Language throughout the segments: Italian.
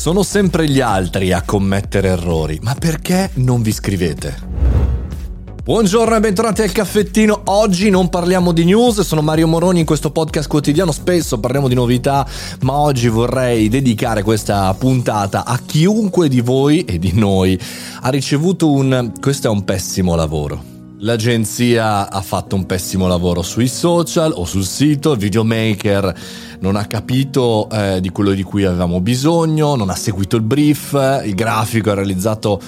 Sono sempre gli altri a commettere errori, ma perché non vi scrivete? Buongiorno e bentornati al caffettino. Oggi non parliamo di news, sono Mario Moroni in questo podcast quotidiano, spesso parliamo di novità, ma oggi vorrei dedicare questa puntata a chiunque di voi e di noi ha ricevuto un questo è un pessimo lavoro. L'agenzia ha fatto un pessimo lavoro sui social o sul sito, il videomaker non ha capito eh, di quello di cui avevamo bisogno, non ha seguito il brief, il grafico ha realizzato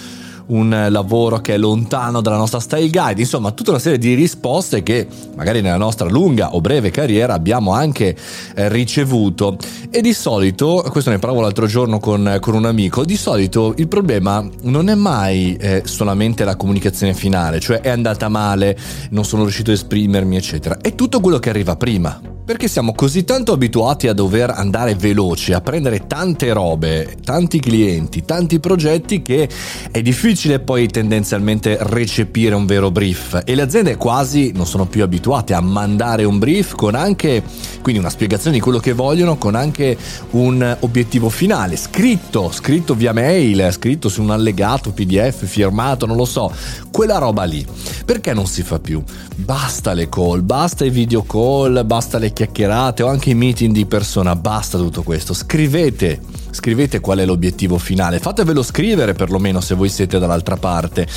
un lavoro che è lontano dalla nostra style guide, insomma tutta una serie di risposte che magari nella nostra lunga o breve carriera abbiamo anche eh, ricevuto. E di solito, questo ne parlavo l'altro giorno con, con, un amico, di solito il problema non è mai eh, solamente la comunicazione finale, cioè è andata male, non sono riuscito a esprimermi eccetera, è tutto quello che arriva prima. Perché siamo così tanto abituati a dover andare veloci, a prendere tante robe, tanti clienti, tanti progetti che è difficile poi tendenzialmente recepire un vero brief. E le aziende quasi non sono più abituate a mandare un brief con anche quindi una spiegazione di quello che vogliono con anche un obiettivo finale scritto, scritto via mail, scritto su un allegato PDF firmato, non lo so, quella roba lì. Perché non si fa più? Basta le call, basta i video call, basta le chiacchierate o anche i meeting di persona, basta tutto questo. Scrivete, scrivete qual è l'obiettivo finale, fatevelo scrivere perlomeno se voi siete dall'altra parte,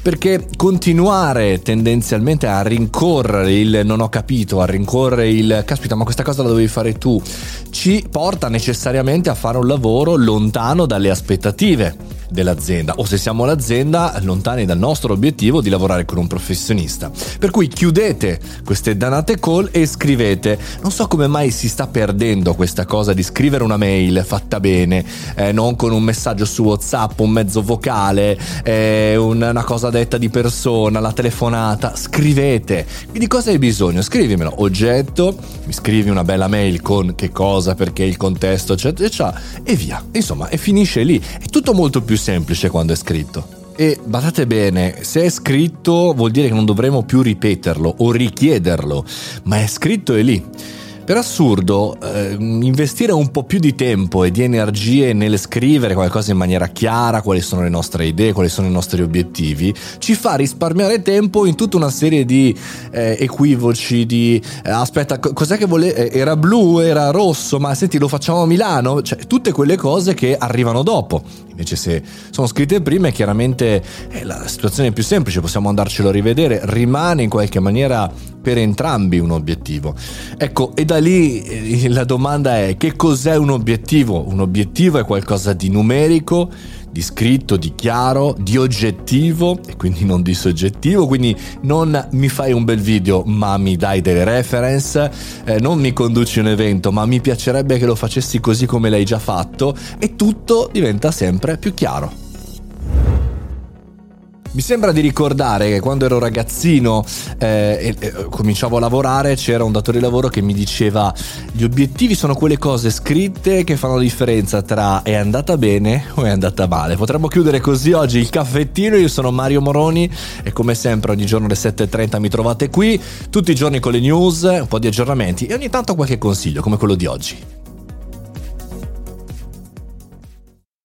perché continuare tendenzialmente a rincorrere il non ho capito, a rincorrere il caspita ma questa cosa la dovevi fare tu, ci porta necessariamente a fare un lavoro lontano dalle aspettative dell'azienda o se siamo l'azienda lontani dal nostro obiettivo di lavorare con un professionista. Per cui chiudete queste dannate call e scrivete. Non so come mai si sta perdendo questa cosa di scrivere una mail fatta bene, eh, non con un messaggio su WhatsApp, un mezzo vocale, eh, una cosa detta di persona, la telefonata. Scrivete. Di cosa hai bisogno? Scrivimelo. Oggetto, mi scrivi una bella mail con che cosa, perché il contesto, eccetera, eccetera, e via. Insomma, e finisce lì. È tutto molto più semplice quando è scritto. E badate bene, se è scritto vuol dire che non dovremo più ripeterlo o richiederlo, ma è scritto e lì. Per assurdo, eh, investire un po' più di tempo e di energie nel scrivere qualcosa in maniera chiara, quali sono le nostre idee, quali sono i nostri obiettivi, ci fa risparmiare tempo in tutta una serie di eh, equivoci, di eh, aspetta, cos'è che volevi? Eh, era blu, era rosso, ma senti lo facciamo a Milano? Cioè, tutte quelle cose che arrivano dopo. Invece se sono scritte prima è chiaramente eh, la situazione è più semplice, possiamo andarcelo a rivedere, rimane in qualche maniera per entrambi un obiettivo. Ecco, e da lì eh, la domanda è che cos'è un obiettivo? Un obiettivo è qualcosa di numerico, di scritto, di chiaro, di oggettivo e quindi non di soggettivo, quindi non mi fai un bel video ma mi dai delle reference, eh, non mi conduci un evento ma mi piacerebbe che lo facessi così come l'hai già fatto e tutto diventa sempre più chiaro. Mi sembra di ricordare che quando ero ragazzino eh, e, cominciavo a lavorare c'era un datore di lavoro che mi diceva gli obiettivi sono quelle cose scritte che fanno la differenza tra è andata bene o è andata male. Potremmo chiudere così oggi il caffettino, io sono Mario Moroni e come sempre ogni giorno alle 7.30 mi trovate qui, tutti i giorni con le news, un po' di aggiornamenti e ogni tanto qualche consiglio come quello di oggi.